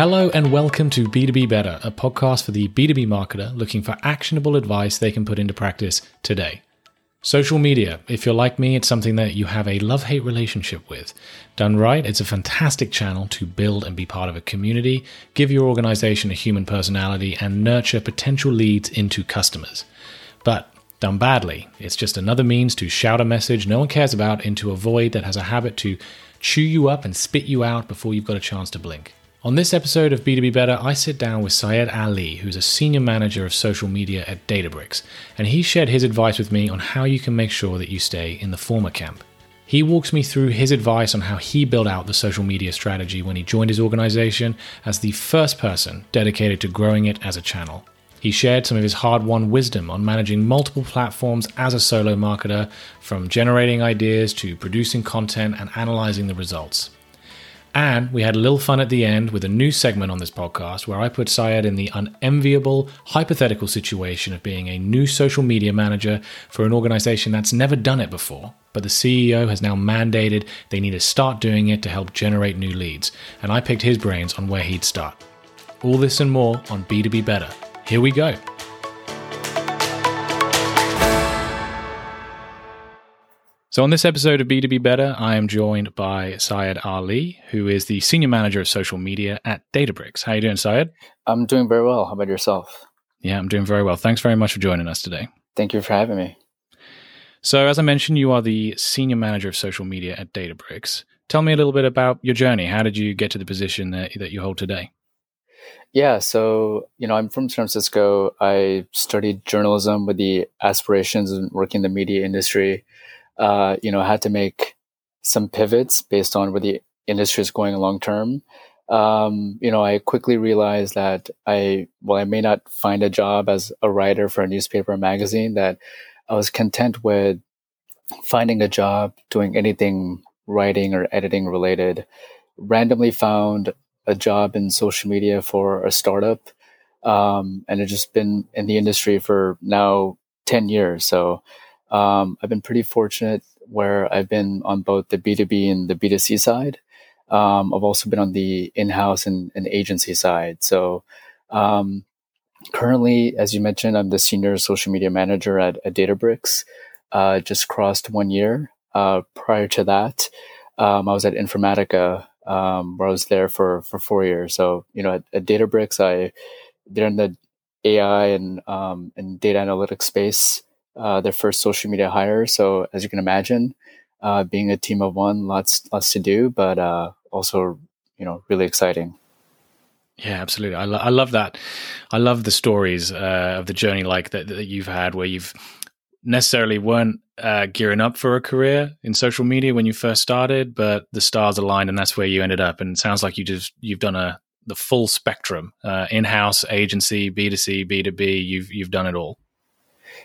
Hello and welcome to B2B Better, a podcast for the B2B marketer looking for actionable advice they can put into practice today. Social media, if you're like me, it's something that you have a love hate relationship with. Done right, it's a fantastic channel to build and be part of a community, give your organization a human personality, and nurture potential leads into customers. But done badly, it's just another means to shout a message no one cares about into a void that has a habit to chew you up and spit you out before you've got a chance to blink. On this episode of B2B Better, I sit down with Syed Ali, who's a senior manager of social media at Databricks, and he shared his advice with me on how you can make sure that you stay in the former camp. He walks me through his advice on how he built out the social media strategy when he joined his organization as the first person dedicated to growing it as a channel. He shared some of his hard won wisdom on managing multiple platforms as a solo marketer, from generating ideas to producing content and analyzing the results. And we had a little fun at the end with a new segment on this podcast where I put Syed in the unenviable, hypothetical situation of being a new social media manager for an organization that's never done it before. But the CEO has now mandated they need to start doing it to help generate new leads. And I picked his brains on where he'd start. All this and more on B2B Better. Here we go. So, on this episode of B2B Better, I am joined by Syed Ali, who is the Senior Manager of Social Media at Databricks. How are you doing, Syed? I'm doing very well. How about yourself? Yeah, I'm doing very well. Thanks very much for joining us today. Thank you for having me. So, as I mentioned, you are the Senior Manager of Social Media at Databricks. Tell me a little bit about your journey. How did you get to the position that, that you hold today? Yeah, so you know, I'm from San Francisco. I studied journalism with the aspirations of working in the media industry uh, you know, had to make some pivots based on where the industry is going long term. Um, you know, I quickly realized that I, well, I may not find a job as a writer for a newspaper or magazine, that I was content with finding a job doing anything writing or editing related. Randomly found a job in social media for a startup. Um, and it's just been in the industry for now 10 years. So, um, I've been pretty fortunate where I've been on both the B2B and the B2C side. Um, I've also been on the in-house and, and agency side. So um, currently, as you mentioned, I'm the senior social media manager at, at Databricks. Uh, just crossed one year. Uh, prior to that, um, I was at Informatica, um, where I was there for for four years. So you know, at, at Databricks, I they're in the AI and um, and data analytics space uh, their first social media hire. So as you can imagine, uh, being a team of one, lots lots to do, but uh, also you know really exciting. Yeah, absolutely. I, lo- I love that. I love the stories uh, of the journey like that, that you've had, where you've necessarily weren't uh, gearing up for a career in social media when you first started, but the stars aligned, and that's where you ended up. And it sounds like you just you've done a the full spectrum, uh, in-house, agency, B two C, B two B. You've you've done it all.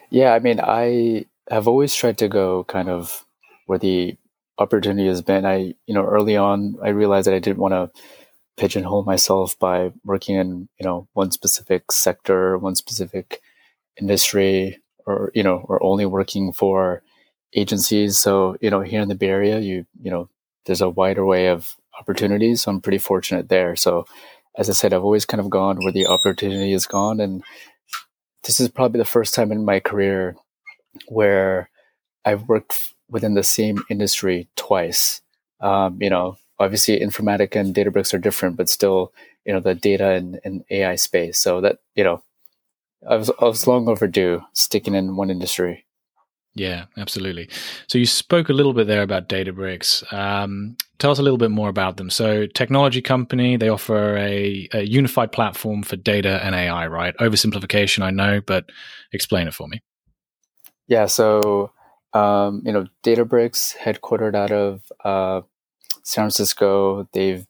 Yeah, I mean, I have always tried to go kind of where the opportunity has been. I, you know, early on, I realized that I didn't want to pigeonhole myself by working in, you know, one specific sector, one specific industry, or, you know, or only working for agencies. So, you know, here in the Bay Area, you, you know, there's a wider way of opportunities. So I'm pretty fortunate there. So, as I said, I've always kind of gone where the opportunity has gone. And this is probably the first time in my career where I've worked within the same industry twice. Um, you know, obviously Informatica and Databricks are different, but still, you know, the data and, and AI space. So that, you know, I was, I was long overdue sticking in one industry. Yeah, absolutely. So you spoke a little bit there about Databricks. Um, tell us a little bit more about them. So, technology company, they offer a, a, unified platform for data and AI, right? Oversimplification, I know, but explain it for me. Yeah. So, um, you know, Databricks, headquartered out of uh, San Francisco, they've,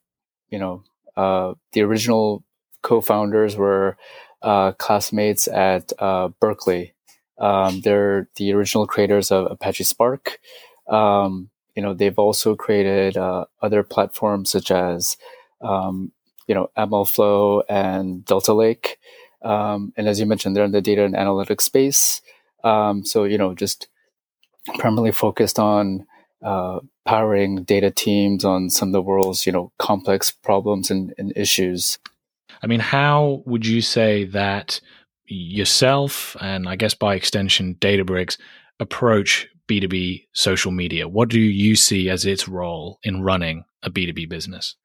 you know, uh, the original co-founders were uh, classmates at uh, Berkeley um, they're the original creators of Apache Spark. Um, you know, they've also created uh, other platforms such as, um, you know, MLflow and Delta Lake. Um, and as you mentioned, they're in the data and analytics space. Um, so, you know, just primarily focused on uh, powering data teams on some of the world's, you know, complex problems and, and issues. I mean, how would you say that yourself and I guess by extension Databricks approach B2B social media? What do you see as its role in running a B2B business?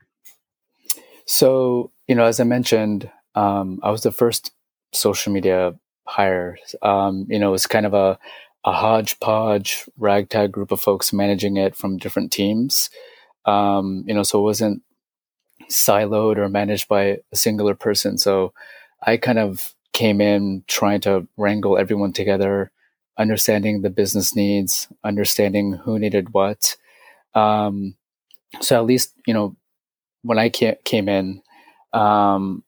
So, you know, as I mentioned, um, I was the first social media hire. Um, you know, it's kind of a, a hodgepodge, ragtag group of folks managing it from different teams. Um, you know, so it wasn't siloed or managed by a singular person. So I kind of came in trying to wrangle everyone together, understanding the business needs, understanding who needed what. Um, so at least, you know, when I came in, um,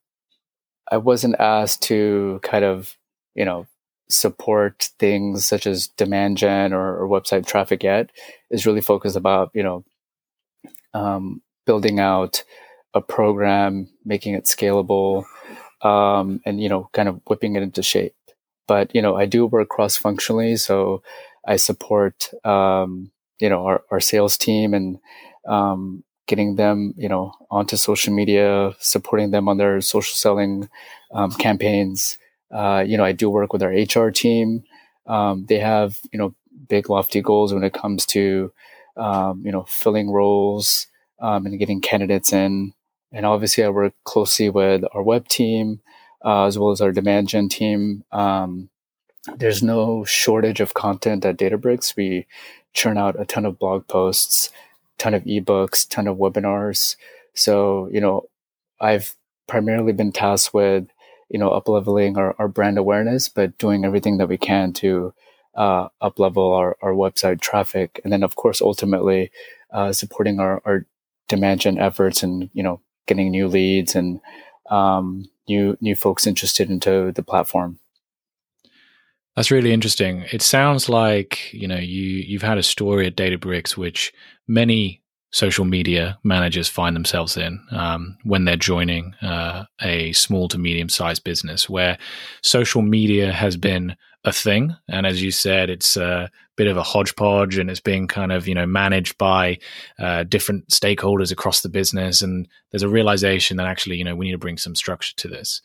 I wasn't asked to kind of, you know, support things such as demand gen or, or website traffic yet. Is really focused about, you know, um, building out a program, making it scalable, um, and you know, kind of whipping it into shape. But you know, I do work cross functionally, so I support um, you know our, our sales team and um, getting them you know onto social media, supporting them on their social selling um, campaigns. Uh, you know, I do work with our HR team. Um, they have you know big lofty goals when it comes to um, you know filling roles and getting candidates in and obviously, I work closely with our web team uh, as well as our demand gen team. Um, there's no shortage of content at Databricks. We churn out a ton of blog posts, ton of ebooks, ton of webinars. So, you know, I've primarily been tasked with, you know, upleveling our, our brand awareness, but doing everything that we can to uh, up level our, our website traffic. And then, of course, ultimately uh, supporting our, our demand gen efforts and, you know, getting new leads and um, new new folks interested into the platform. That's really interesting. It sounds like you know you you've had a story at Databricks which many social media managers find themselves in um, when they're joining uh, a small to medium sized business, where social media has been a thing, and as you said, it's a bit of a hodgepodge, and it's being kind of you know managed by uh, different stakeholders across the business. And there's a realization that actually you know we need to bring some structure to this.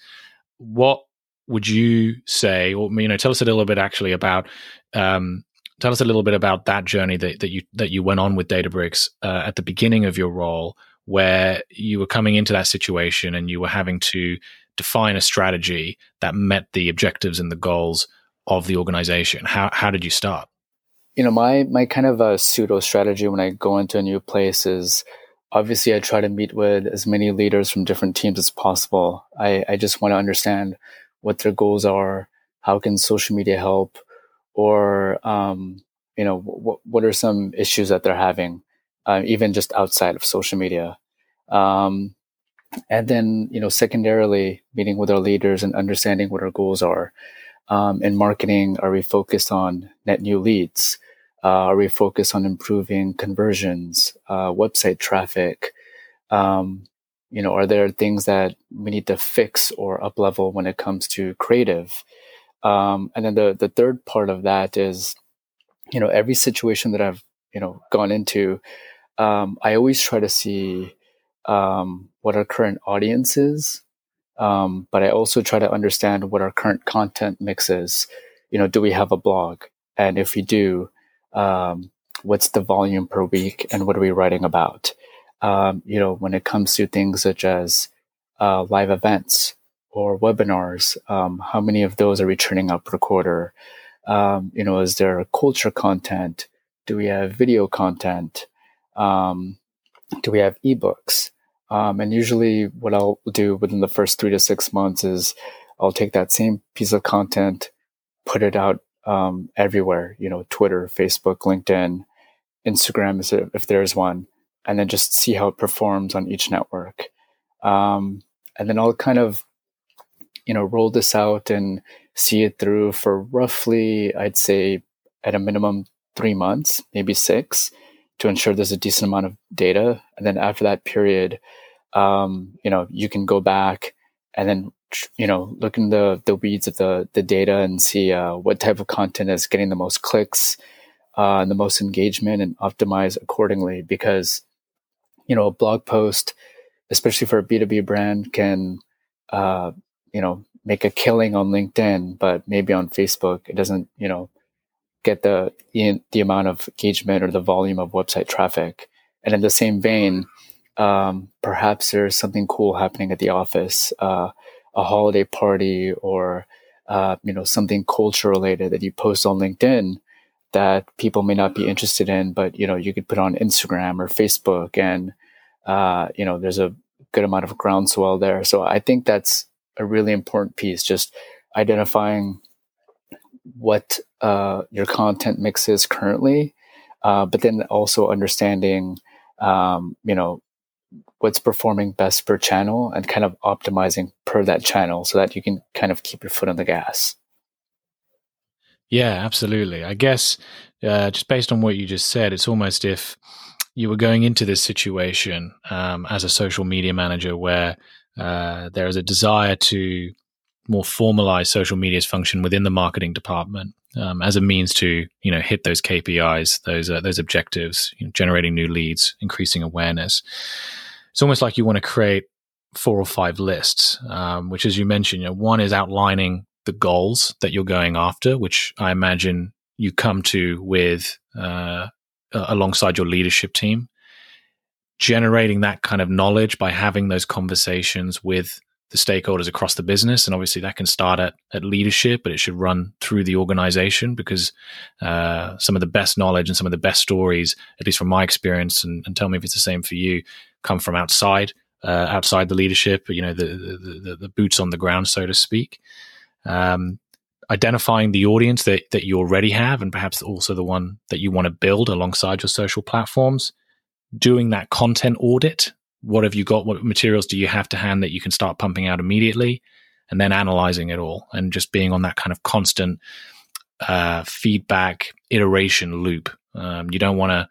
What would you say, or you know, tell us a little bit actually about um, tell us a little bit about that journey that, that you that you went on with Databricks uh, at the beginning of your role, where you were coming into that situation and you were having to define a strategy that met the objectives and the goals of the organization? How how did you start? You know, my my kind of a pseudo strategy when I go into a new place is obviously I try to meet with as many leaders from different teams as possible. I, I just want to understand what their goals are, how can social media help, or um, you know what what are some issues that they're having, uh, even just outside of social media. Um, and then you know secondarily meeting with our leaders and understanding what our goals are um, in marketing, are we focused on net new leads? Uh, are we focused on improving conversions, uh, website traffic? Um, you know, are there things that we need to fix or up level when it comes to creative? Um, and then the the third part of that is, you know, every situation that I've you know gone into, um, I always try to see um, what our current audience is um, but I also try to understand what our current content mix is. You know, do we have a blog? And if we do, um, what's the volume per week and what are we writing about? Um, you know, when it comes to things such as uh, live events or webinars, um, how many of those are we turning up per quarter? Um, you know, is there culture content? Do we have video content? Um, do we have ebooks? Um, and usually, what I'll do within the first three to six months is I'll take that same piece of content, put it out um, everywhere, you know, Twitter, Facebook, LinkedIn, Instagram, if there's one, and then just see how it performs on each network. Um, and then I'll kind of, you know, roll this out and see it through for roughly, I'd say, at a minimum, three months, maybe six to ensure there's a decent amount of data. And then after that period, um, you know, you can go back and then, you know, look in the, the weeds of the, the data and see uh, what type of content is getting the most clicks uh, and the most engagement and optimize accordingly. Because, you know, a blog post, especially for a B2B brand, can uh, you know, make a killing on LinkedIn, but maybe on Facebook it doesn't, you know, get the the amount of engagement or the volume of website traffic. And in the same vein, um, perhaps there's something cool happening at the office, uh, a holiday party, or uh, you know something culture related that you post on LinkedIn that people may not be interested in, but you know you could put on Instagram or Facebook, and uh, you know there's a good amount of groundswell there. So I think that's a really important piece, just identifying what uh, your content mix is currently, uh, but then also understanding, um, you know, what's performing best per channel and kind of optimizing per that channel so that you can kind of keep your foot on the gas. Yeah, absolutely. I guess uh, just based on what you just said, it's almost if you were going into this situation um, as a social media manager where uh, there is a desire to more formalize social media's function within the marketing department um, as a means to you know hit those KPIs, those uh, those objectives, you know, generating new leads, increasing awareness. It's almost like you want to create four or five lists, um, which, as you mentioned, you know, one is outlining the goals that you're going after, which I imagine you come to with uh, alongside your leadership team. Generating that kind of knowledge by having those conversations with the stakeholders across the business. And obviously, that can start at, at leadership, but it should run through the organization because uh, some of the best knowledge and some of the best stories, at least from my experience, and, and tell me if it's the same for you, come from outside. Uh, outside the leadership, you know, the, the, the, the boots on the ground, so to speak. Um, identifying the audience that, that you already have and perhaps also the one that you want to build alongside your social platforms doing that content audit what have you got? What materials do you have to hand that you can start pumping out immediately? And then analyzing it all and just being on that kind of constant uh, feedback iteration loop. Um, you don't want to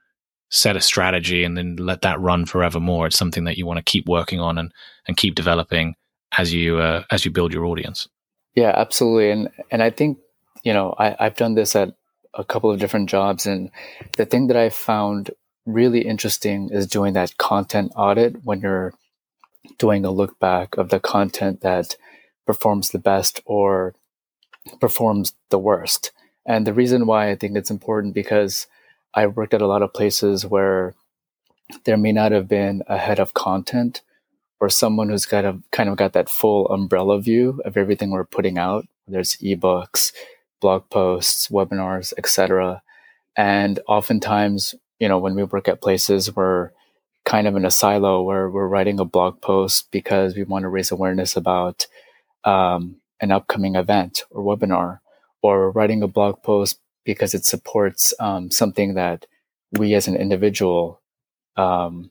set a strategy and then let that run forevermore. It's something that you want to keep working on and, and keep developing as you uh, as you build your audience. Yeah, absolutely. And and I think you know I, I've done this at a couple of different jobs, and the thing that I found really interesting is doing that content audit when you're doing a look back of the content that performs the best or performs the worst. And the reason why I think it's important because I worked at a lot of places where there may not have been a head of content or someone who's got a kind of got that full umbrella view of everything we're putting out. There's ebooks, blog posts, webinars, etc. And oftentimes you know, when we work at places, we're kind of in a silo where we're writing a blog post because we want to raise awareness about um, an upcoming event or webinar, or writing a blog post because it supports um, something that we as an individual um,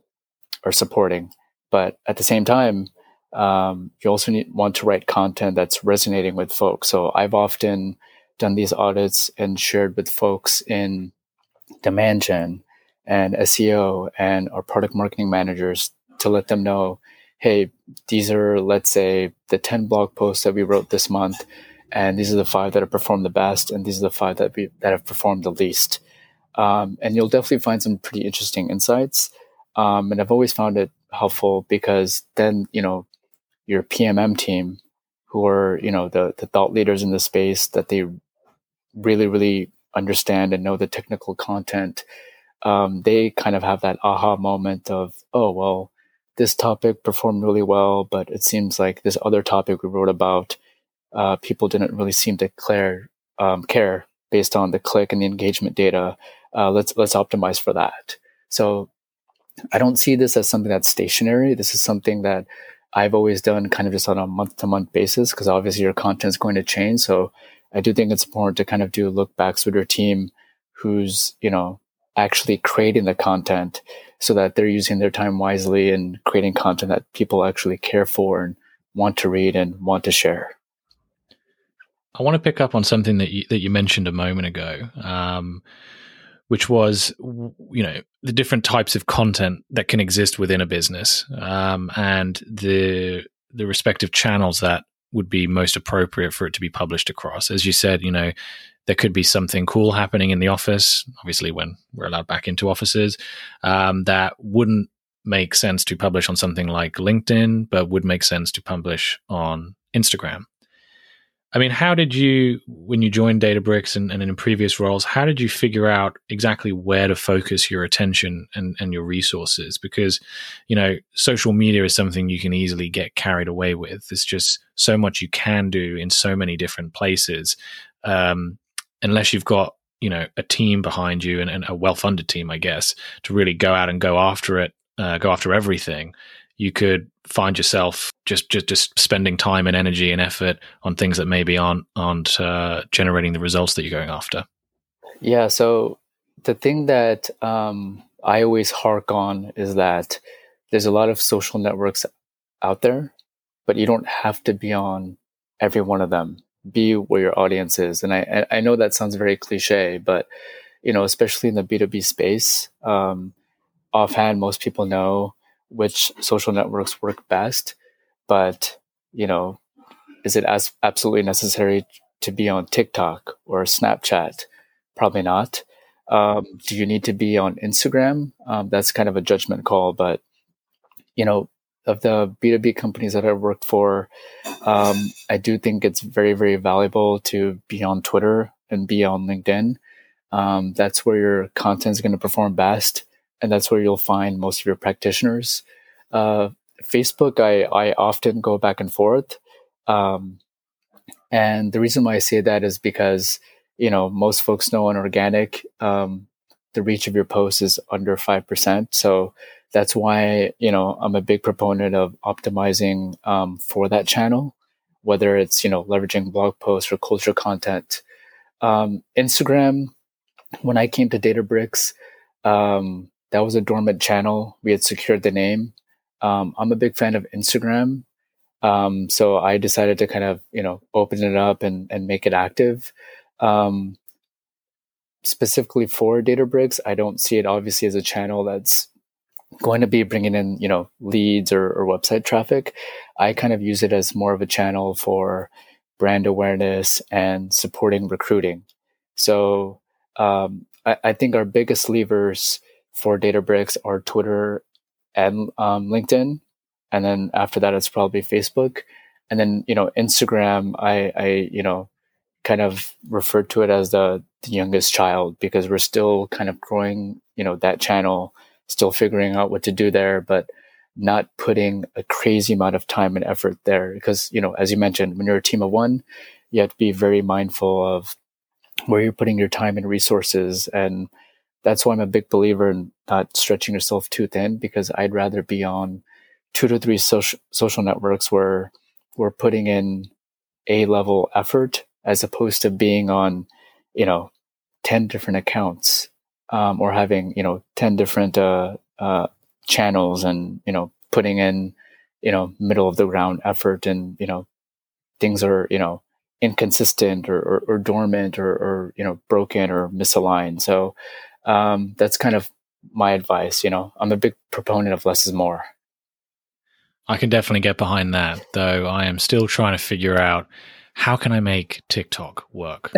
are supporting. But at the same time, um, you also need, want to write content that's resonating with folks. So I've often done these audits and shared with folks in demand gen and SEO and our product marketing managers to let them know, hey, these are, let's say, the 10 blog posts that we wrote this month, and these are the five that have performed the best, and these are the five that, we, that have performed the least. Um, and you'll definitely find some pretty interesting insights. Um, and I've always found it helpful because then, you know, your PMM team, who are, you know, the, the thought leaders in the space, that they really, really understand and know the technical content um, they kind of have that aha moment of, oh, well, this topic performed really well, but it seems like this other topic we wrote about, uh, people didn't really seem to care, um, care based on the click and the engagement data. Uh, let's let's optimize for that. So I don't see this as something that's stationary. This is something that I've always done kind of just on a month to month basis because obviously your content is going to change. So I do think it's important to kind of do look backs with your team who's, you know, actually creating the content so that they're using their time wisely and creating content that people actually care for and want to read and want to share. I want to pick up on something that you, that you mentioned a moment ago, um, which was you know the different types of content that can exist within a business um, and the the respective channels that would be most appropriate for it to be published across. As you said, you know, there could be something cool happening in the office, obviously, when we're allowed back into offices, um, that wouldn't make sense to publish on something like LinkedIn, but would make sense to publish on Instagram. I mean, how did you, when you joined Databricks and, and, in previous roles, how did you figure out exactly where to focus your attention and, and, your resources? Because, you know, social media is something you can easily get carried away with. There's just so much you can do in so many different places. Um, unless you've got, you know, a team behind you and, and a well funded team, I guess, to really go out and go after it, uh, go after everything you could find yourself just just just spending time and energy and effort on things that maybe aren't aren't uh, generating the results that you're going after. Yeah. So the thing that um, I always hark on is that there's a lot of social networks out there, but you don't have to be on every one of them. Be where your audience is, and I I know that sounds very cliche, but you know, especially in the B two B space, um, offhand, most people know which social networks work best, but you know, is it as absolutely necessary to be on TikTok or Snapchat? Probably not. Um, do you need to be on Instagram? Um, that's kind of a judgment call, but you know, of the B2B companies that I've worked for, um, I do think it's very, very valuable to be on Twitter and be on LinkedIn. Um, that's where your content is going to perform best and that's where you'll find most of your practitioners. Uh, Facebook, I, I often go back and forth. Um, and the reason why I say that is because, you know, most folks know on organic, um, the reach of your post is under 5%. So that's why, you know, I'm a big proponent of optimizing um, for that channel, whether it's, you know, leveraging blog posts or culture content. Um, Instagram, when I came to Databricks, um, that was a dormant channel. We had secured the name. Um, I'm a big fan of Instagram. Um, so I decided to kind of, you know, open it up and, and make it active. Um, specifically for Databricks, I don't see it obviously as a channel that's going to be bringing in, you know, leads or, or website traffic. I kind of use it as more of a channel for brand awareness and supporting recruiting. So um, I, I, think our biggest levers for Databricks are Twitter and um, LinkedIn, and then after that it's probably Facebook, and then you know Instagram. I I you know kind of refer to it as the, the youngest child because we're still kind of growing you know that channel, still figuring out what to do there, but not putting a crazy amount of time and effort there because you know as you mentioned when you're a team of one you have to be very mindful of where you're putting your time and resources and that's why I'm a big believer in not stretching yourself too thin because I'd rather be on two to three social social networks where we're putting in a level effort as opposed to being on, you know, 10 different accounts um, or having, you know, 10 different uh, uh, channels and, you know, putting in, you know, middle of the ground effort and, you know, things are, you know, inconsistent or, or, or dormant or, or, you know, broken or misaligned. So um, that's kind of my advice. You know, I'm a big proponent of less is more. I can definitely get behind that, though. I am still trying to figure out how can I make TikTok work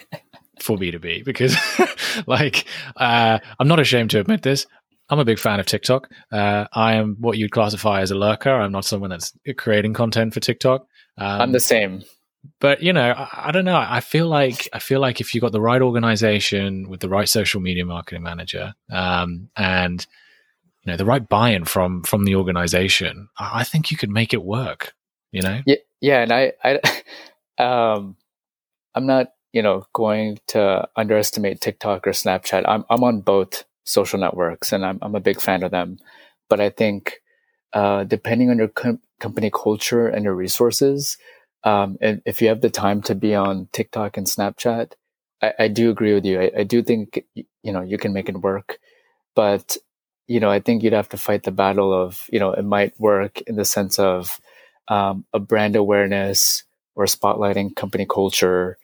for B2B because, like, uh, I'm not ashamed to admit this. I'm a big fan of TikTok. Uh, I am what you'd classify as a lurker. I'm not someone that's creating content for TikTok. Um, I'm the same but you know, I, I, don't know. I feel like I feel like if you got the right organization with the right social media marketing manager, um, and you know the right buy-in from from the organization, I, I think you could make it work. You know? Yeah, yeah. And I, I, um, I'm not, you know, going to underestimate TikTok or Snapchat. I'm I'm on both social networks, and I'm I'm a big fan of them. But I think, uh, depending on your com- company culture and your resources um, and if you have the time to be on TikTok and Snapchat, I, I do agree with you. I, I, do think you know you can make it work, but you know I think you'd have to fight the battle of you know it might work in the sense of um, a brand awareness or spotlighting company culture,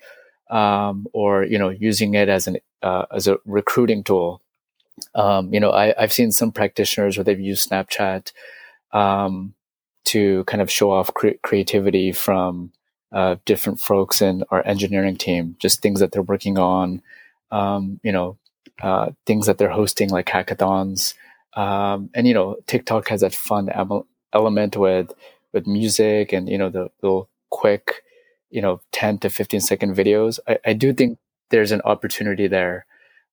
um, or you know using it as an uh, as a recruiting tool. Um, you know I, I've seen some practitioners where they've used Snapchat um, to kind of show off cre- creativity from uh, different folks in our engineering team, just things that they're working on, um, you know, uh, things that they're hosting like hackathons. Um, and you know, TikTok has that fun element with with music and you know the little quick, you know, ten to fifteen second videos. I, I do think there's an opportunity there,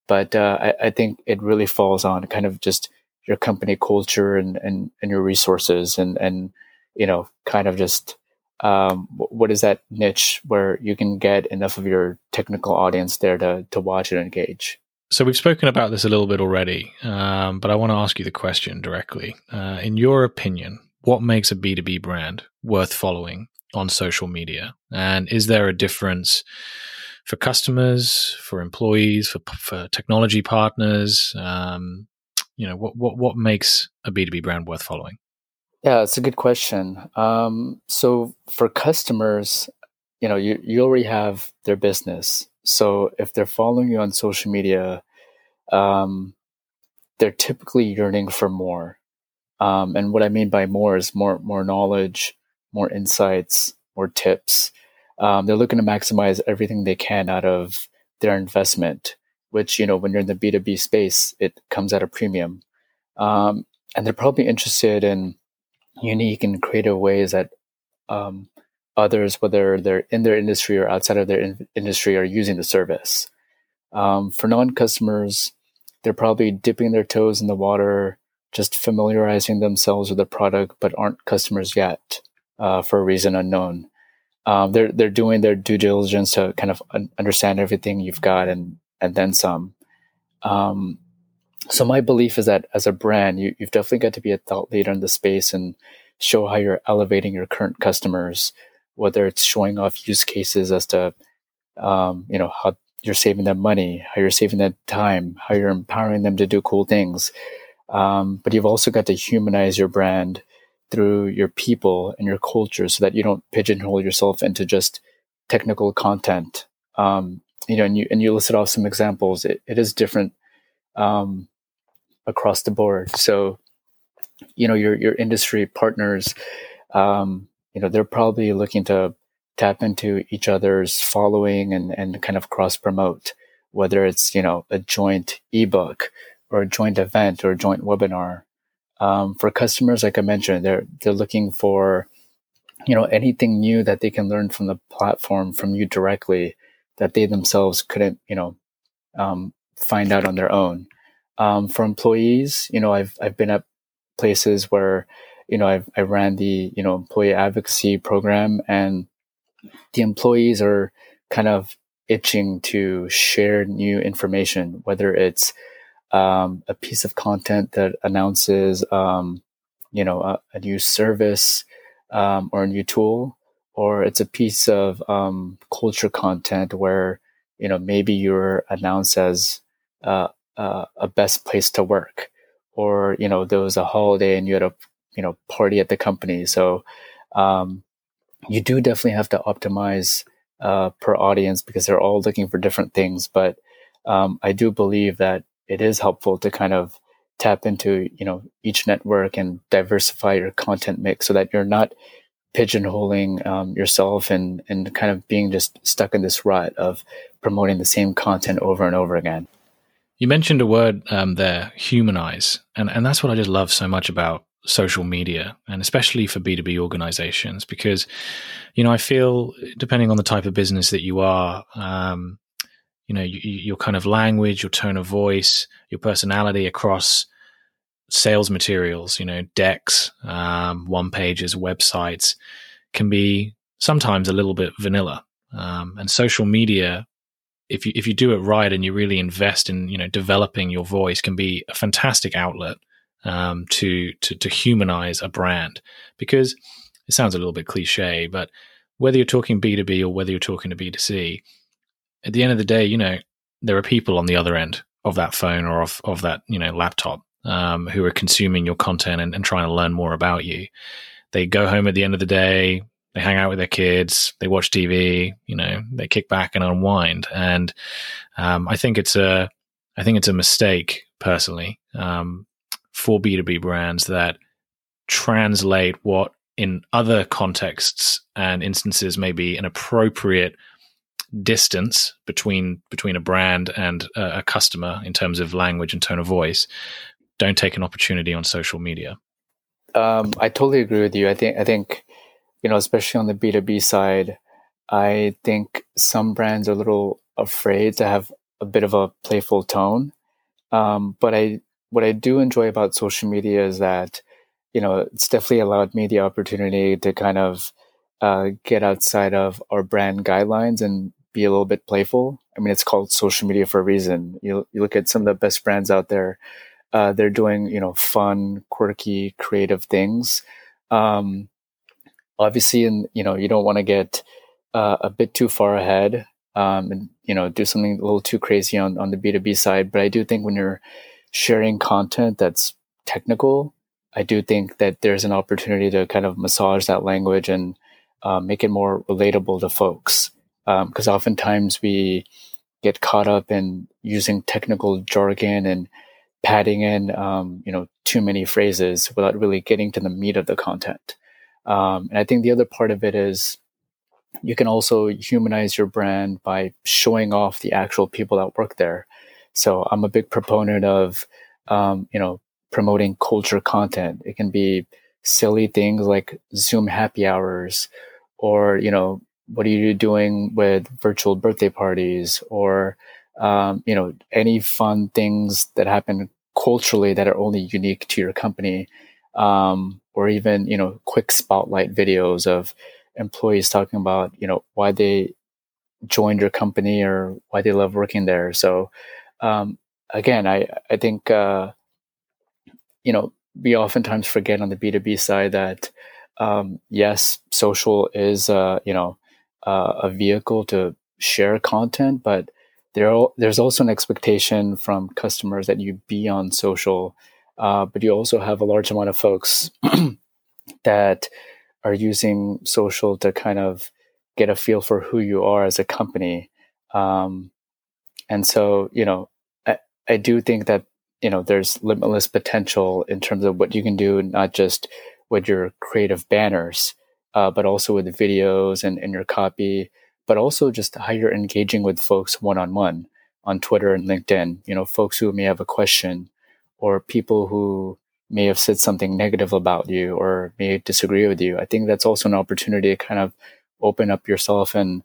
but uh, I, I think it really falls on kind of just your company culture and and, and your resources and and you know kind of just um, what is that niche where you can get enough of your technical audience there to to watch and engage so we've spoken about this a little bit already, um, but I want to ask you the question directly. Uh, in your opinion, what makes a B2B brand worth following on social media? And is there a difference for customers, for employees, for, for technology partners? Um, you know, what, what, what makes a B2B brand worth following? Yeah, it's a good question. Um, so for customers, you know, you, you already have their business. So if they're following you on social media, um, they're typically yearning for more. Um, and what I mean by more is more more knowledge, more insights, more tips. Um, they're looking to maximize everything they can out of their investment, which you know when you're in the B two B space, it comes at a premium. Um, and they're probably interested in unique and creative ways that um, others, whether they're in their industry or outside of their in- industry, are using the service. Um, for non customers, they're probably dipping their toes in the water, just familiarizing themselves with the product, but aren't customers yet uh, for a reason unknown. Um, they're they're doing their due diligence to kind of un- understand everything you've got and and then some. Um, so my belief is that as a brand, you, you've definitely got to be a thought leader in the space and show how you're elevating your current customers whether it's showing off use cases as to um, you know how you're saving them money, how you're saving them time, how you're empowering them to do cool things. Um, but you've also got to humanize your brand through your people and your culture so that you don't pigeonhole yourself into just technical content. Um, you know, and you and you listed off some examples. It, it is different um, across the board. So, you know, your your industry partners, um, you know, they're probably looking to tap into each other's following and, and kind of cross promote, whether it's, you know, a joint ebook or a joint event or a joint webinar. Um, for customers, like I mentioned, they're, they're looking for, you know, anything new that they can learn from the platform from you directly that they themselves couldn't, you know, um, find out on their own. Um, for employees, you know, I've, I've been at places where, you know, I've, I ran the, you know, employee advocacy program and the employees are kind of itching to share new information, whether it's um, a piece of content that announces, um, you know, a, a new service um, or a new tool, or it's a piece of um, culture content where, you know, maybe you're announced as uh, uh, a best place to work, or you know, there was a holiday and you had a you know party at the company, so um, you do definitely have to optimize uh, per audience because they're all looking for different things. But um, I do believe that it is helpful to kind of tap into you know each network and diversify your content mix so that you're not pigeonholing um, yourself and and kind of being just stuck in this rut of promoting the same content over and over again. You mentioned a word um, there, humanize, and and that's what I just love so much about social media and especially for B2B organizations because, you know, I feel depending on the type of business that you are, um, you know, you, your kind of language, your tone of voice, your personality across sales materials, you know, decks, um, one pages, websites can be sometimes a little bit vanilla. Um, and social media, if you, if you do it right and you really invest in, you know, developing your voice can be a fantastic outlet um, to, to to humanize a brand because it sounds a little bit cliche, but whether you're talking B two B or whether you're talking to B two C, at the end of the day, you know there are people on the other end of that phone or of of that you know laptop um, who are consuming your content and, and trying to learn more about you. They go home at the end of the day, they hang out with their kids, they watch TV, you know, they kick back and unwind. And um, I think it's a, I think it's a mistake personally um, for B2B brands that translate what in other contexts and instances may be an appropriate distance between between a brand and a, a customer in terms of language and tone of voice don't take an opportunity on social media? Um, I totally agree with you. I think I think you know, especially on the B two B side, I think some brands are a little afraid to have a bit of a playful tone. Um, but I what I do enjoy about social media is that you know it's definitely allowed me the opportunity to kind of uh, get outside of our brand guidelines and be a little bit playful. I mean, it's called social media for a reason. You you look at some of the best brands out there uh, they're doing you know fun, quirky, creative things. Um, obviously, and you know you don't want to get uh, a bit too far ahead um, and you know do something a little too crazy on on the B two B side. But I do think when you're sharing content that's technical, I do think that there's an opportunity to kind of massage that language and uh, make it more relatable to folks. Because um, oftentimes we get caught up in using technical jargon and padding in, um, you know, too many phrases without really getting to the meat of the content. Um, and I think the other part of it is you can also humanize your brand by showing off the actual people that work there. So I'm a big proponent of, um, you know, promoting culture content. It can be silly things like Zoom happy hours, or you know, what are you doing with virtual birthday parties, or um, you know, any fun things that happen culturally that are only unique to your company, um, or even you know, quick spotlight videos of employees talking about you know why they joined your company or why they love working there. So um, again, I I think uh, you know we oftentimes forget on the B two B side that um, yes, social is uh, you know uh, a vehicle to share content, but there there's also an expectation from customers that you be on social, uh, but you also have a large amount of folks that are using social to kind of get a feel for who you are as a company. Um, and so, you know, I, I do think that, you know, there's limitless potential in terms of what you can do, not just with your creative banners, uh, but also with the videos and, and your copy but also just how you're engaging with folks one on one on Twitter and LinkedIn. You know, folks who may have a question or people who may have said something negative about you or may disagree with you. I think that's also an opportunity to kind of open up yourself and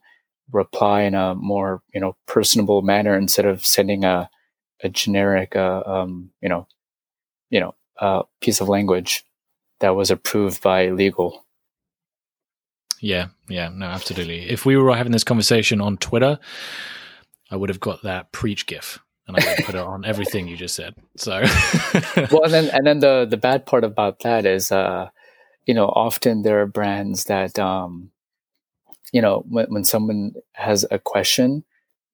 reply in a more, you know, personable manner instead of sending a, a generic, uh, um, you know, you know, uh, piece of language that was approved by legal. Yeah, yeah, no, absolutely. If we were having this conversation on Twitter, I would have got that preach gif and I would put it on everything you just said. So Well and then and then the the bad part about that is uh you know, often there are brands that um you know, when when someone has a question,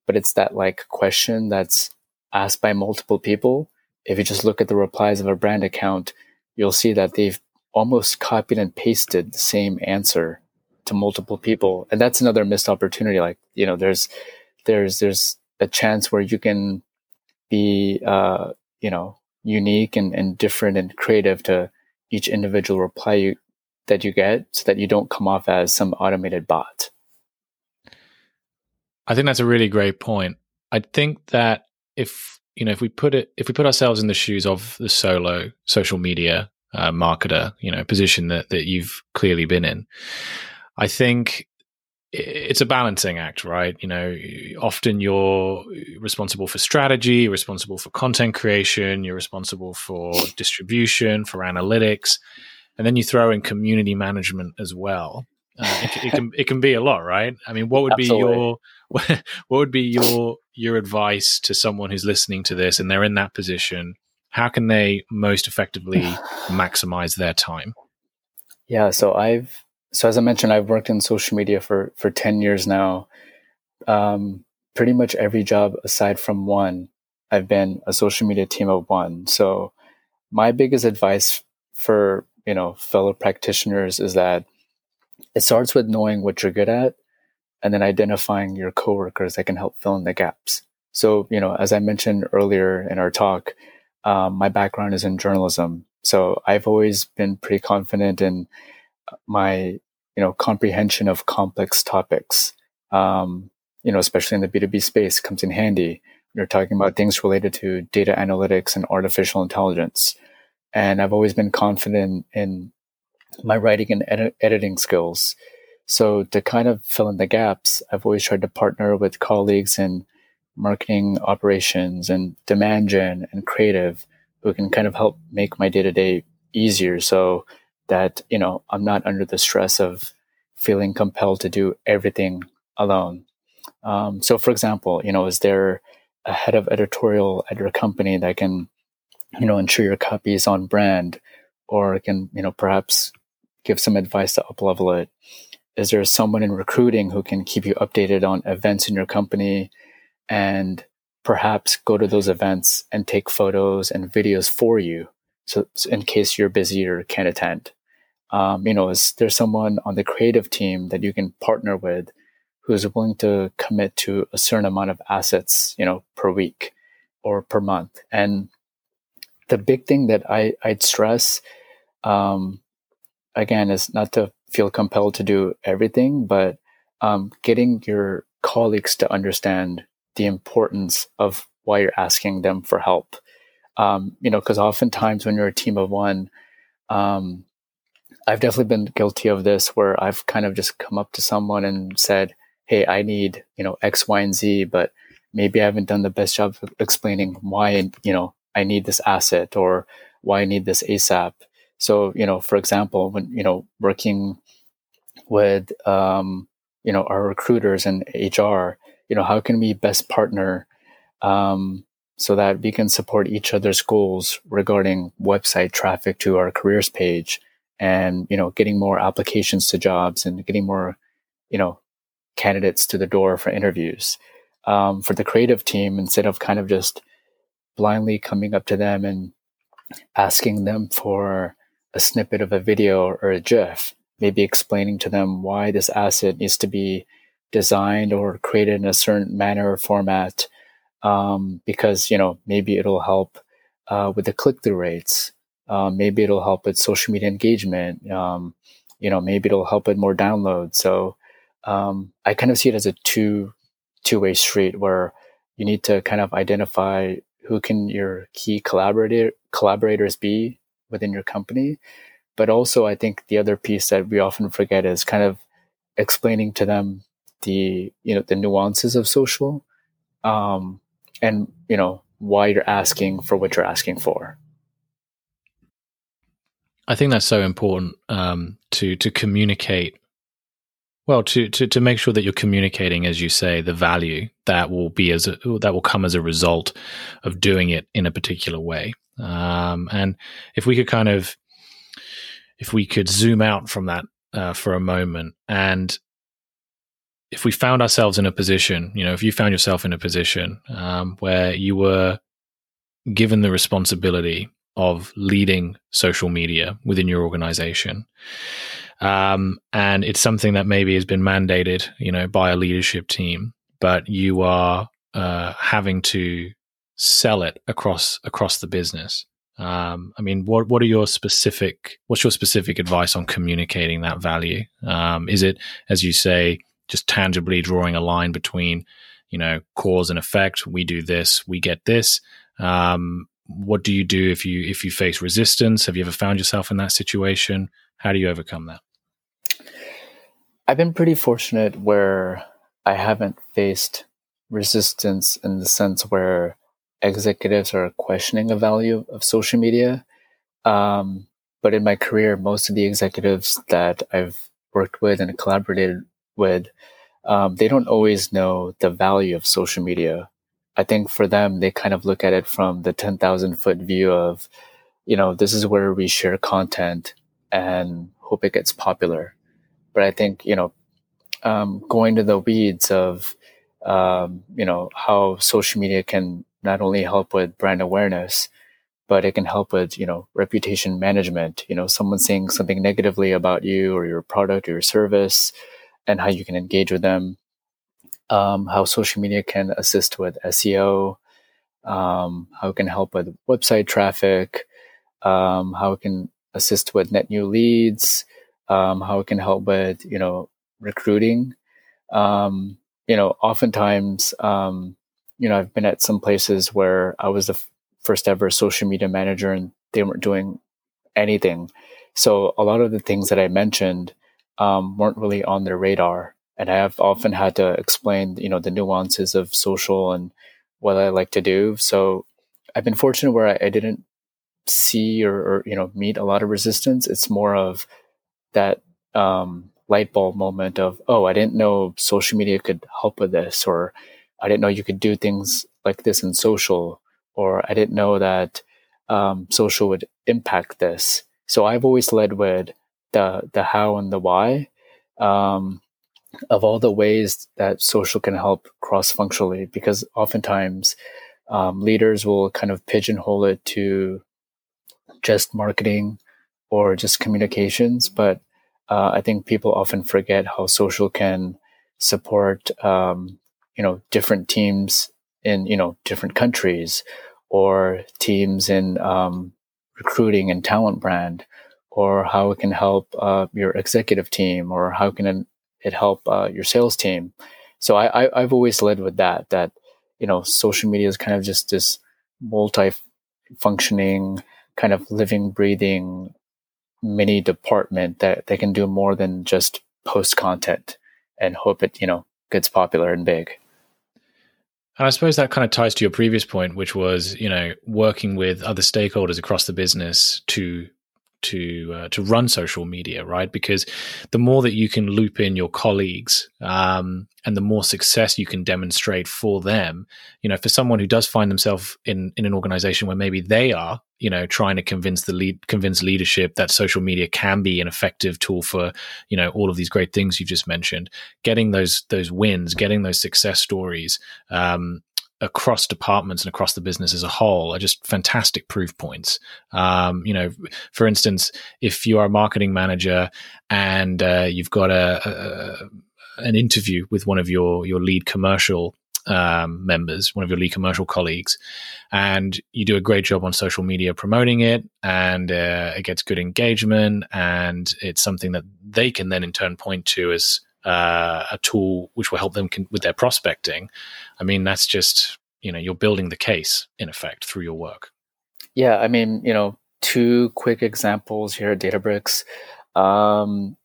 but it's that like question that's asked by multiple people, if you just look at the replies of a brand account, you'll see that they've almost copied and pasted the same answer to multiple people. And that's another missed opportunity. Like you know there's there's there's a chance where you can be uh you know unique and, and different and creative to each individual reply you, that you get so that you don't come off as some automated bot. I think that's a really great point. I think that if you know if we put it if we put ourselves in the shoes of the solo social media uh, marketer you know position that that you've clearly been in I think it's a balancing act, right? You know, often you're responsible for strategy, responsible for content creation, you're responsible for distribution, for analytics, and then you throw in community management as well. Uh, it, it, can it can be a lot, right? I mean, what would Absolutely. be your what would be your your advice to someone who's listening to this and they're in that position? How can they most effectively maximize their time? Yeah, so I've so as I mentioned, I've worked in social media for for ten years now. Um, pretty much every job aside from one, I've been a social media team of one. So my biggest advice for you know fellow practitioners is that it starts with knowing what you're good at, and then identifying your coworkers that can help fill in the gaps. So you know, as I mentioned earlier in our talk, um, my background is in journalism, so I've always been pretty confident in my you know comprehension of complex topics um, you know especially in the b2b space comes in handy you're talking about things related to data analytics and artificial intelligence. And I've always been confident in my writing and ed- editing skills. So to kind of fill in the gaps, I've always tried to partner with colleagues in marketing operations and demand gen and creative who can kind of help make my day to day easier so that, you know, I'm not under the stress of feeling compelled to do everything alone. Um, so for example, you know, is there a head of editorial at your company that can, you know, ensure your copy is on brand or can, you know, perhaps give some advice to uplevel it? Is there someone in recruiting who can keep you updated on events in your company and perhaps go to those events and take photos and videos for you? So, in case you're busy or can't attend, um, you know, is there someone on the creative team that you can partner with who's willing to commit to a certain amount of assets, you know, per week or per month? And the big thing that I, I'd stress, um, again, is not to feel compelled to do everything, but um, getting your colleagues to understand the importance of why you're asking them for help. Um, you know, because oftentimes when you're a team of one, um, I've definitely been guilty of this where I've kind of just come up to someone and said, Hey, I need, you know, X, Y, and Z, but maybe I haven't done the best job of explaining why, you know, I need this asset or why I need this ASAP. So, you know, for example, when, you know, working with, um, you know, our recruiters and HR, you know, how can we best partner, um, so that we can support each other's goals regarding website traffic to our careers page and you know getting more applications to jobs and getting more you know candidates to the door for interviews um, for the creative team instead of kind of just blindly coming up to them and asking them for a snippet of a video or a gif maybe explaining to them why this asset needs to be designed or created in a certain manner or format um, because you know maybe it'll help uh, with the click-through rates um, maybe it'll help with social media engagement. Um, you know, maybe it'll help with more downloads. So um, I kind of see it as a two two way street where you need to kind of identify who can your key collaborator collaborators be within your company. But also, I think the other piece that we often forget is kind of explaining to them the you know the nuances of social, um, and you know why you're asking for what you're asking for. I think that's so important um, to to communicate. Well, to, to to make sure that you're communicating, as you say, the value that will be as a, that will come as a result of doing it in a particular way. Um, and if we could kind of, if we could zoom out from that uh, for a moment, and if we found ourselves in a position, you know, if you found yourself in a position um, where you were given the responsibility of leading social media within your organization. Um, and it's something that maybe has been mandated, you know, by a leadership team, but you are uh, having to sell it across across the business. Um, I mean, what what are your specific what's your specific advice on communicating that value? Um, is it, as you say, just tangibly drawing a line between, you know, cause and effect? We do this, we get this. Um, what do you do if you if you face resistance have you ever found yourself in that situation how do you overcome that i've been pretty fortunate where i haven't faced resistance in the sense where executives are questioning the value of social media um, but in my career most of the executives that i've worked with and collaborated with um, they don't always know the value of social media I think for them, they kind of look at it from the 10,000 foot view of, you know, this is where we share content and hope it gets popular. But I think, you know, um, going to the weeds of, um, you know, how social media can not only help with brand awareness, but it can help with, you know, reputation management. You know, someone saying something negatively about you or your product or your service and how you can engage with them um, how social media can assist with SEO, um, how it can help with website traffic, um, how it can assist with net new leads, um, how it can help with you know recruiting. Um, you know, oftentimes um, you know, I've been at some places where I was the f- first ever social media manager and they weren't doing anything. So a lot of the things that I mentioned um, weren't really on their radar. And I have often had to explain, you know, the nuances of social and what I like to do. So I've been fortunate where I, I didn't see or, or, you know meet a lot of resistance. It's more of that um, light bulb moment of oh, I didn't know social media could help with this, or I didn't know you could do things like this in social, or I didn't know that um, social would impact this. So I've always led with the the how and the why um, of all the ways that social can help cross functionally, because oftentimes um, leaders will kind of pigeonhole it to just marketing or just communications, but uh, I think people often forget how social can support um, you know different teams in you know different countries or teams in um, recruiting and talent brand or how it can help uh, your executive team or how can it help uh, your sales team. So I, I, have always led with that that you know social media is kind of just this multi-functioning kind of living breathing mini department that they can do more than just post content and hope it you know gets popular and big. And I suppose that kind of ties to your previous point, which was, you know, working with other stakeholders across the business to to uh, to run social media, right? Because the more that you can loop in your colleagues, um, and the more success you can demonstrate for them, you know, for someone who does find themselves in in an organization where maybe they are, you know, trying to convince the lead convince leadership that social media can be an effective tool for, you know, all of these great things you just mentioned, getting those those wins, getting those success stories, um, across departments and across the business as a whole are just fantastic proof points. Um, you know, for instance, if you are a marketing manager and uh, you've got a, a, an interview with one of your your lead commercial um, members, one of your lead commercial colleagues, and you do a great job on social media promoting it, and uh, it gets good engagement, and it's something that they can then in turn point to as uh, a tool which will help them con- with their prospecting. I mean, that's just you know you're building the case in effect through your work. Yeah, I mean, you know, two quick examples here at Databricks. Um,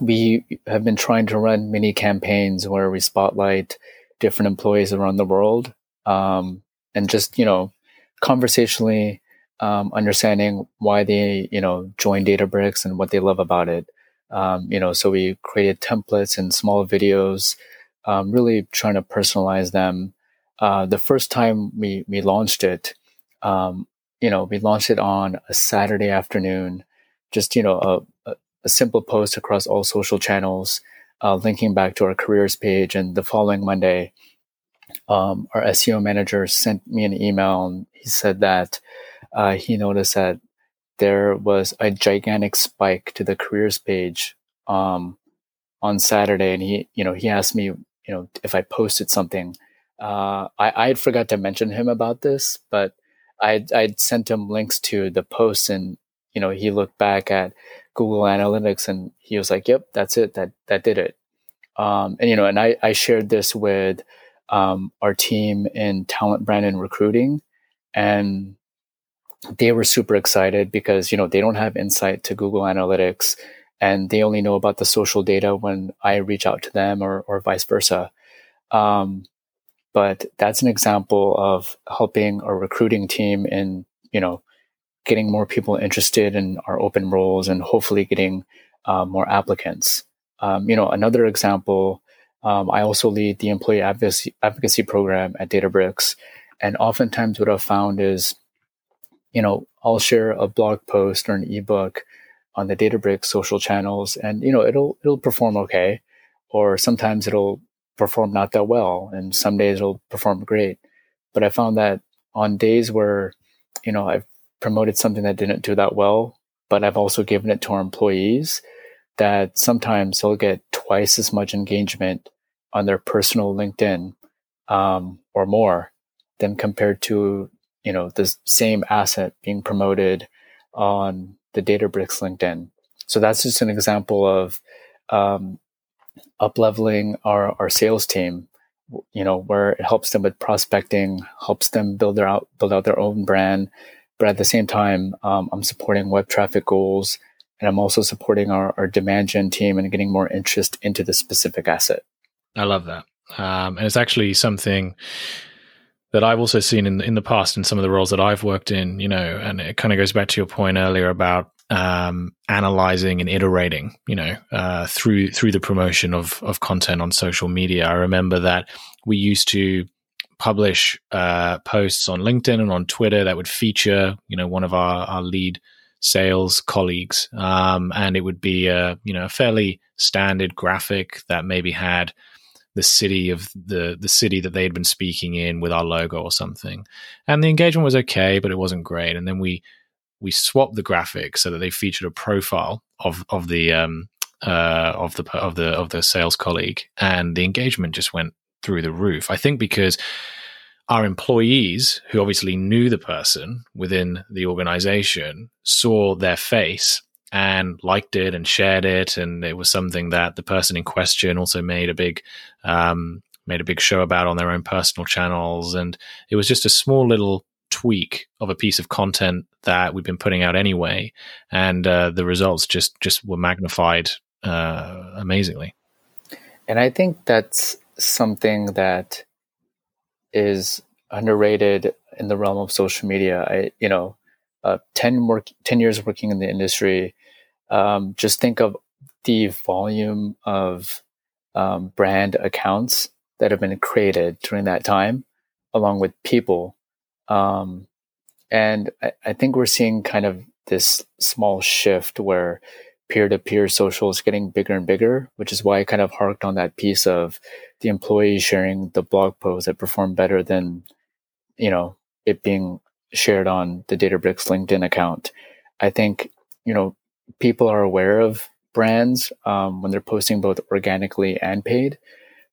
we have been trying to run mini campaigns where we spotlight different employees around the world um, and just you know conversationally um, understanding why they you know join Databricks and what they love about it. Um, you know, so we created templates and small videos, um, really trying to personalize them. Uh, the first time we we launched it, um, you know, we launched it on a Saturday afternoon, just you know a, a, simple post across all social channels, uh, linking back to our careers page. And the following Monday, um, our SEO manager sent me an email and he said that uh, he noticed that there was a gigantic spike to the careers page um, on Saturday, and he, you know, he asked me, you know, if I posted something. Uh, I I had forgot to mention him about this, but I I'd sent him links to the posts, and you know, he looked back at Google Analytics, and he was like, "Yep, that's it. That that did it." Um, and you know, and I I shared this with um, our team in talent brand and recruiting, and they were super excited because you know they don't have insight to Google Analytics and they only know about the social data when I reach out to them or or vice versa. Um, but that's an example of helping a recruiting team in you know getting more people interested in our open roles and hopefully getting uh, more applicants. Um, you know, another example. Um, I also lead the employee advocacy, advocacy program at Databricks, and oftentimes what I've found is you know, I'll share a blog post or an ebook on the Databricks social channels, and you know, it'll it'll perform okay, or sometimes it'll perform not that well, and some days it'll perform great. But I found that on days where, you know, I've promoted something that didn't do that well, but I've also given it to our employees, that sometimes they'll get twice as much engagement on their personal LinkedIn um, or more than compared to you know the same asset being promoted on the Databricks LinkedIn. So that's just an example of um, up leveling our, our sales team you know, where it helps them with prospecting, helps them build their out build out their own brand. But at the same time, um, I'm supporting web traffic goals, and I'm also supporting our, our demand gen team and getting more interest into the specific asset. I love that, um, and it's actually something that I've also seen in in the past in some of the roles that I've worked in. You know, and it kind of goes back to your point earlier about um, analyzing and iterating, you know, uh, through through the promotion of of content on social media. I remember that we used to publish uh, posts on LinkedIn and on Twitter that would feature, you know, one of our, our lead sales colleagues, um, and it would be a you know a fairly standard graphic that maybe had the city of the the city that they had been speaking in with our logo or something, and the engagement was okay, but it wasn't great. And then we we swapped the graphics so that they featured a profile of of the um, uh, of the of the of the sales colleague, and the engagement just went through the roof. I think because our employees, who obviously knew the person within the organization, saw their face and liked it and shared it, and it was something that the person in question also made a big um, made a big show about on their own personal channels, and it was just a small little tweak of a piece of content that we've been putting out anyway, and uh, the results just just were magnified uh, amazingly. And I think that's something that is underrated in the realm of social media. I, you know, uh, 10 work, 10 years working in the industry. Um, just think of the volume of um, brand accounts that have been created during that time, along with people um, and I, I, think we're seeing kind of this small shift where peer to peer social is getting bigger and bigger, which is why I kind of harked on that piece of the employee sharing the blog post that performed better than, you know, it being shared on the Databricks LinkedIn account. I think, you know, people are aware of brands um, when they're posting both organically and paid,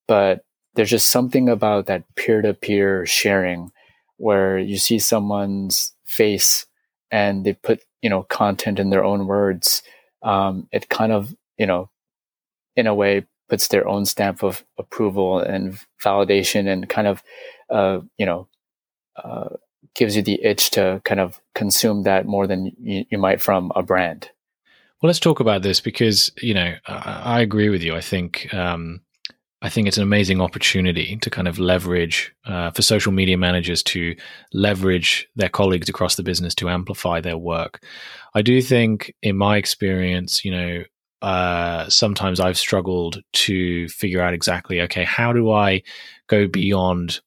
but there's just something about that peer to peer sharing where you see someone's face and they put you know content in their own words um, it kind of you know in a way puts their own stamp of approval and validation and kind of uh, you know uh, gives you the itch to kind of consume that more than you, you might from a brand well let's talk about this because you know i, I agree with you i think um, I think it's an amazing opportunity to kind of leverage uh, for social media managers to leverage their colleagues across the business to amplify their work. I do think, in my experience, you know, uh, sometimes I've struggled to figure out exactly, okay, how do I go beyond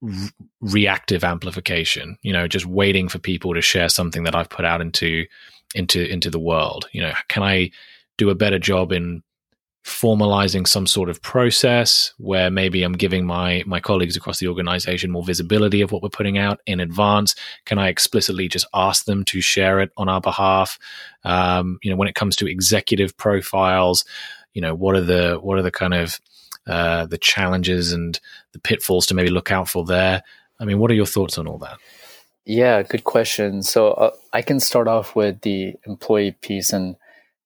re- reactive amplification? You know, just waiting for people to share something that I've put out into into into the world. You know, can I do a better job in formalizing some sort of process where maybe I'm giving my my colleagues across the organization more visibility of what we're putting out in advance? Can I explicitly just ask them to share it on our behalf? Um, you know, when it comes to executive profiles, you know, what are the what are the kind of uh, the challenges and the pitfalls to maybe look out for there? I mean, what are your thoughts on all that? Yeah, good question. So uh, I can start off with the employee piece and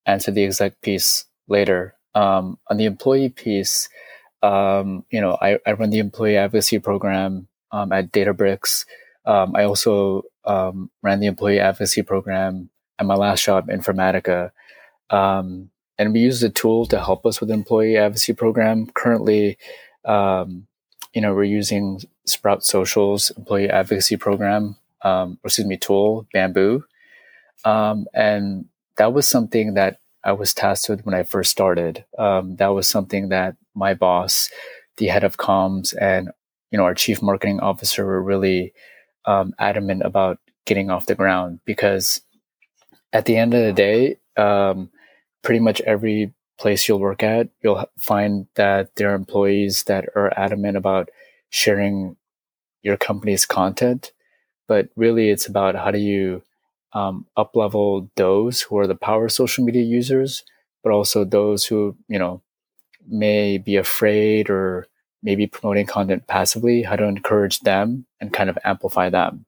answer the exec piece later. Um, on the employee piece, um, you know, I, I, run the employee advocacy program um, at Databricks. Um, I also um, ran the employee advocacy program at my last job, Informatica. Um, and we use the tool to help us with the employee advocacy program. Currently, you know, we're using Sprout Social's employee advocacy program, or excuse me, tool, Bambu. and that was something that I was tasked with when I first started. Um, that was something that my boss, the head of comms, and you know our chief marketing officer were really um, adamant about getting off the ground because at the end of the day, um, pretty much every place you'll work at, you'll find that there are employees that are adamant about sharing your company's content. But really, it's about how do you um, up level those who are the power social media users, but also those who, you know, may be afraid or maybe promoting content passively, how to encourage them and kind of amplify them.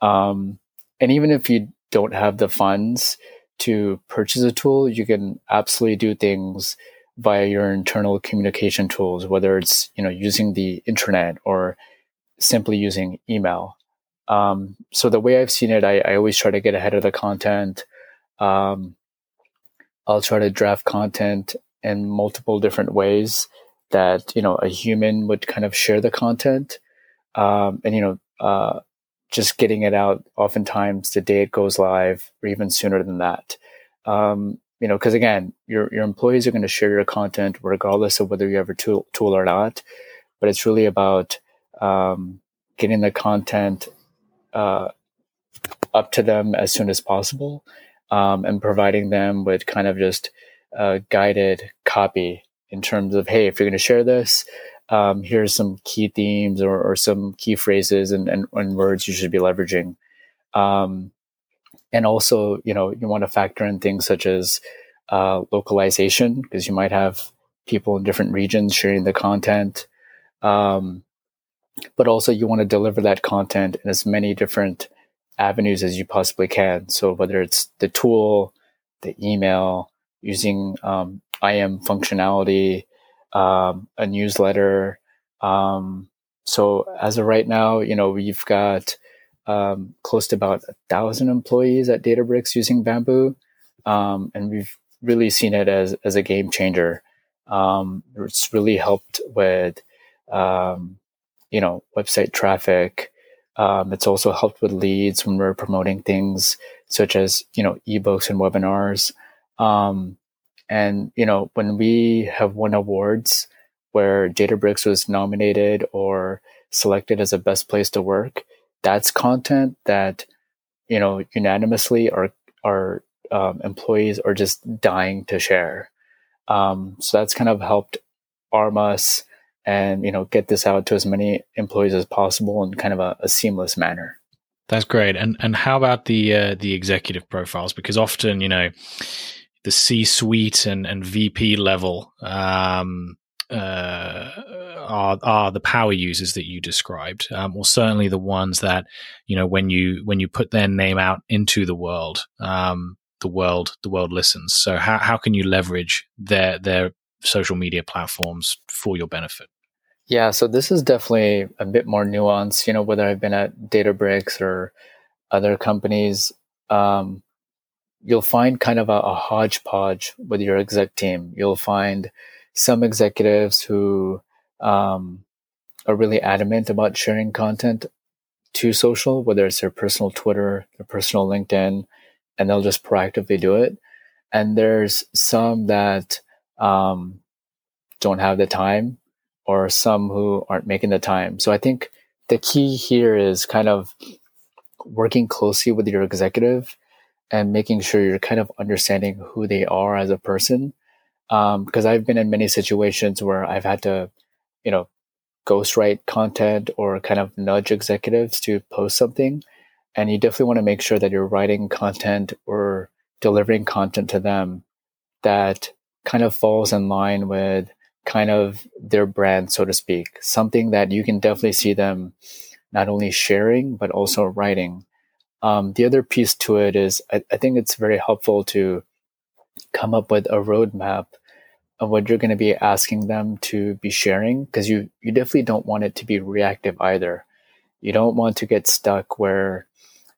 Um, and even if you don't have the funds to purchase a tool, you can absolutely do things via your internal communication tools, whether it's you know using the internet or simply using email. Um, so the way I've seen it, I, I, always try to get ahead of the content. Um, I'll try to draft content in multiple different ways that you know a human would kind of share the content, um, and you know uh, just getting it out. Oftentimes, the day it goes live, or even sooner than that. Um, you know, because again, your your employees are going to share your content regardless of whether you have a tool, tool or not. But it's really about um, getting the content uh, up to them as soon as possible um, and providing them with kind of just uh, guided copy in terms of, hey, if you're going to share this, um, here's some key themes or, or some key phrases and, and, and, words you should be leveraging. Um, and also, you know, you want to factor in things such as uh, localization because you might have people in different regions sharing the content. Um, but also, you want to deliver that content in as many different avenues as you possibly can. So, whether it's the tool, the email, using um, IM functionality, um, a newsletter. Um, so, as of right now, you know, we've got um, close to about a thousand employees at Databricks using Bambu, um, and we've really seen it as as a game changer. Um, it's really helped with um, you know website traffic. Um, it's also helped with leads when we're promoting things such as you know ebooks and webinars. Um, and you know when we have won awards where Databricks was nominated or selected as a best place to work, that's content that you know unanimously our our um, employees are just dying to share. Um, so that's kind of helped arm us and you know get this out to as many employees as possible in kind of a, a seamless manner. That's great. And and how about the uh, the executive profiles? Because often you know the C suite and and VP level um, uh, are are the power users that you described, um, or certainly the ones that you know when you when you put their name out into the world, um, the world the world listens. So how how can you leverage their their social media platforms for your benefit? Yeah, so this is definitely a bit more nuanced. You know, whether I've been at Databricks or other companies, um, you'll find kind of a, a hodgepodge with your exec team. You'll find some executives who um, are really adamant about sharing content to social, whether it's their personal Twitter, their personal LinkedIn, and they'll just proactively do it. And there's some that um, don't have the time, or some who aren't making the time. So I think the key here is kind of working closely with your executive and making sure you're kind of understanding who they are as a person. Because um, I've been in many situations where I've had to, you know, ghostwrite content or kind of nudge executives to post something. And you definitely want to make sure that you're writing content or delivering content to them that kind of falls in line with kind of their brand, so to speak, something that you can definitely see them not only sharing, but also writing. Um, the other piece to it is I, I, think it's very helpful to come up with a roadmap of what you're going to be asking them to be sharing because you, you definitely don't want it to be reactive either. You don't want to get stuck where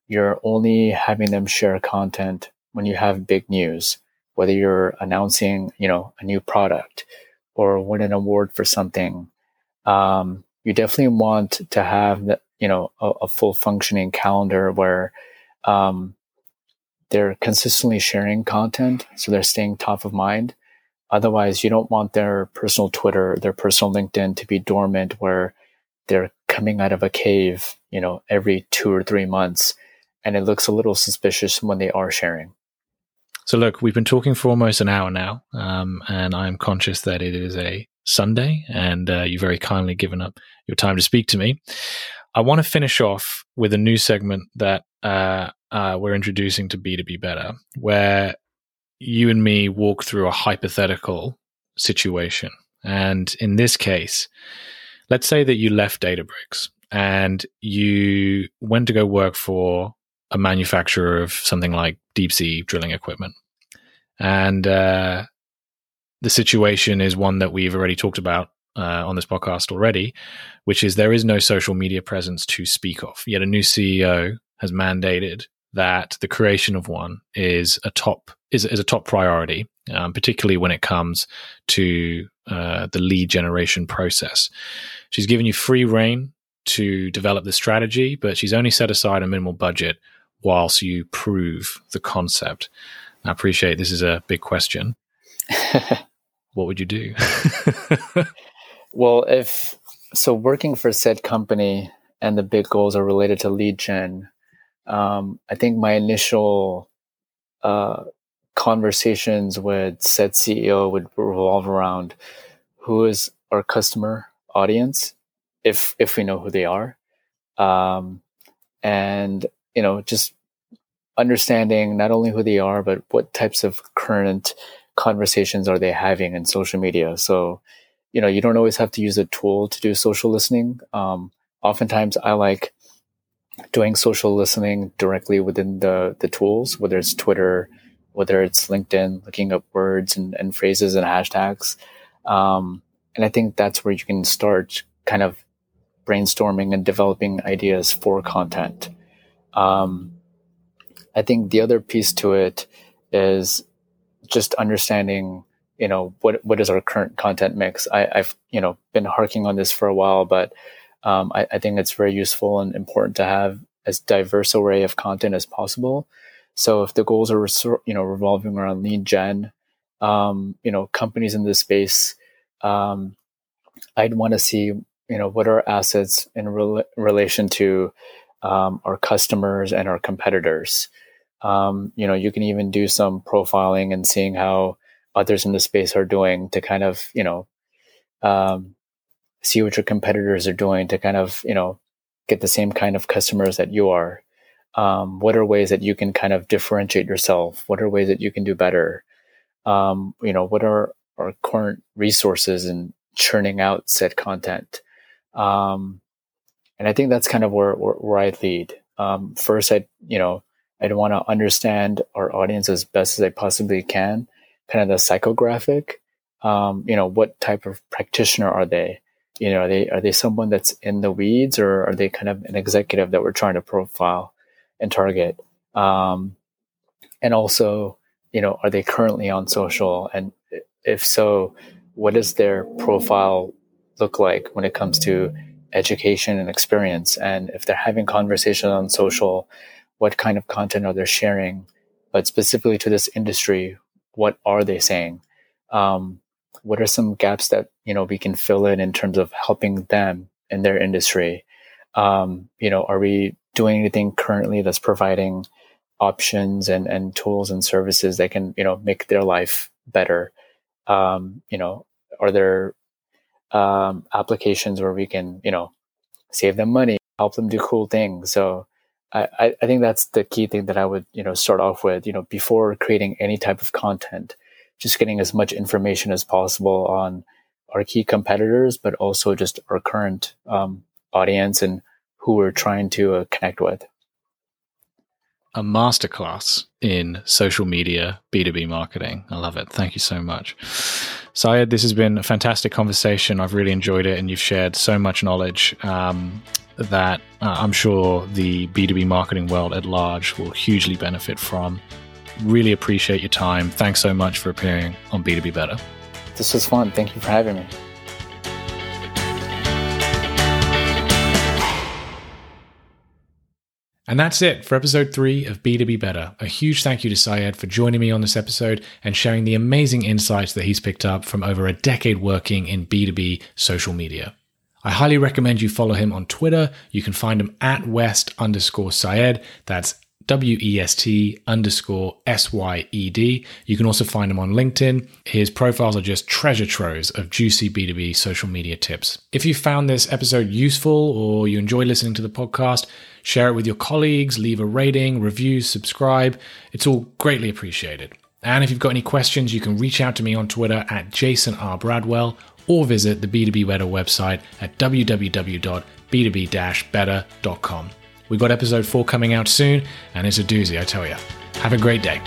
you're only having them share content when you have big news, whether you're announcing, you know, a new product or win an award for something. Um, you definitely want to have you know a, a full functioning calendar where um, they're consistently sharing content, so they're staying top of mind. Otherwise, you don't want their personal Twitter, their personal LinkedIn to be dormant where they're coming out of a cave, you know, every two or three months. And it looks a little suspicious when they are sharing. So, look, we've been talking for almost an hour now, um, and I'm conscious that it is a Sunday, and uh, you very kindly given up your time to speak to me. I want to finish off with a new segment that uh, uh, we're introducing to B2B Better, where you and me walk through a hypothetical situation. And in this case, let's say that you left Databricks and you went to go work for a manufacturer of something like deep sea drilling equipment. And uh, the situation is one that we've already talked about uh, on this podcast already, which is there is no social media presence to speak of. Yet a new CEO has mandated that the creation of one is a top is, is a top priority, um, particularly when it comes to uh, the lead generation process. She's given you free reign to develop the strategy, but she's only set aside a minimal budget whilst you prove the concept. I appreciate this is a big question. what would you do? well, if so, working for said company and the big goals are related to lead gen, um, I think my initial uh, conversations with said CEO would revolve around who is our customer audience, if if we know who they are, um, and you know just understanding not only who they are but what types of current conversations are they having in social media. So, you know, you don't always have to use a tool to do social listening. Um, oftentimes, I like doing social listening directly within the the tools, whether it's Twitter, whether it's LinkedIn, looking up words and, and phrases and hashtags. Um, and I think that's where you can start kind of brainstorming and developing ideas for content. Um, I think the other piece to it is just understanding, you know, what what is our current content mix. I, have you know been harking on this for a while, but um, I, I, think it's very useful and important to have as diverse array of content as possible. So if the goals are you know revolving around lead gen, um, you know, companies in this space, um, I'd want to see you know what are assets in re- relation to um, our customers and our competitors. Um, you know, you can even do some profiling and seeing how others in the space are doing to kind of, you know, um, see what your competitors are doing to kind of, you know, get the same kind of customers that you are. Um, what are ways that you can kind of differentiate yourself? What are ways that you can do better? Um, you know, what are our current resources in churning out said content? Um, and I think that's kind of where, where, where I lead. Um, first, I, you know, I'd want to understand our audience as best as I possibly can, kind of the psychographic. Um, you know, what type of practitioner are they? You know, are they are they someone that's in the weeds, or are they kind of an executive that we're trying to profile and target? Um, and also, you know, are they currently on social? And if so, what does their profile look like when it comes to education and experience? And if they're having conversations on social, what kind of content are they sharing, but specifically to this industry, what are they saying? Um, what are some gaps that you know we can fill in in terms of helping them in their industry? Um, you know, are we doing anything currently that's providing options and, and tools and services that can you know make their life better? Um, you know, are there um, applications where we can you know save them money, help them do cool things? So I, I think that's the key thing that I would, you know, start off with, you know, before creating any type of content, just getting as much information as possible on our key competitors, but also just our current um, audience and who we're trying to uh, connect with. A masterclass in social media B2B marketing. I love it. Thank you so much. Syed, this has been a fantastic conversation. I've really enjoyed it, and you've shared so much knowledge. Um, that uh, I'm sure the B2B marketing world at large will hugely benefit from. Really appreciate your time. Thanks so much for appearing on B2B Better. This was fun. Thank you for having me. And that's it for episode three of B2B Better. A huge thank you to Syed for joining me on this episode and sharing the amazing insights that he's picked up from over a decade working in B2B social media. I highly recommend you follow him on Twitter. You can find him at West underscore Syed. That's W E S T underscore S Y E D. You can also find him on LinkedIn. His profiles are just treasure troves of juicy B2B social media tips. If you found this episode useful or you enjoy listening to the podcast, share it with your colleagues, leave a rating, review, subscribe. It's all greatly appreciated. And if you've got any questions, you can reach out to me on Twitter at Jason R. Bradwell or visit the B2B Better website at www.b2b-better.com. We've got episode 4 coming out soon, and it's a doozy, I tell you. Have a great day.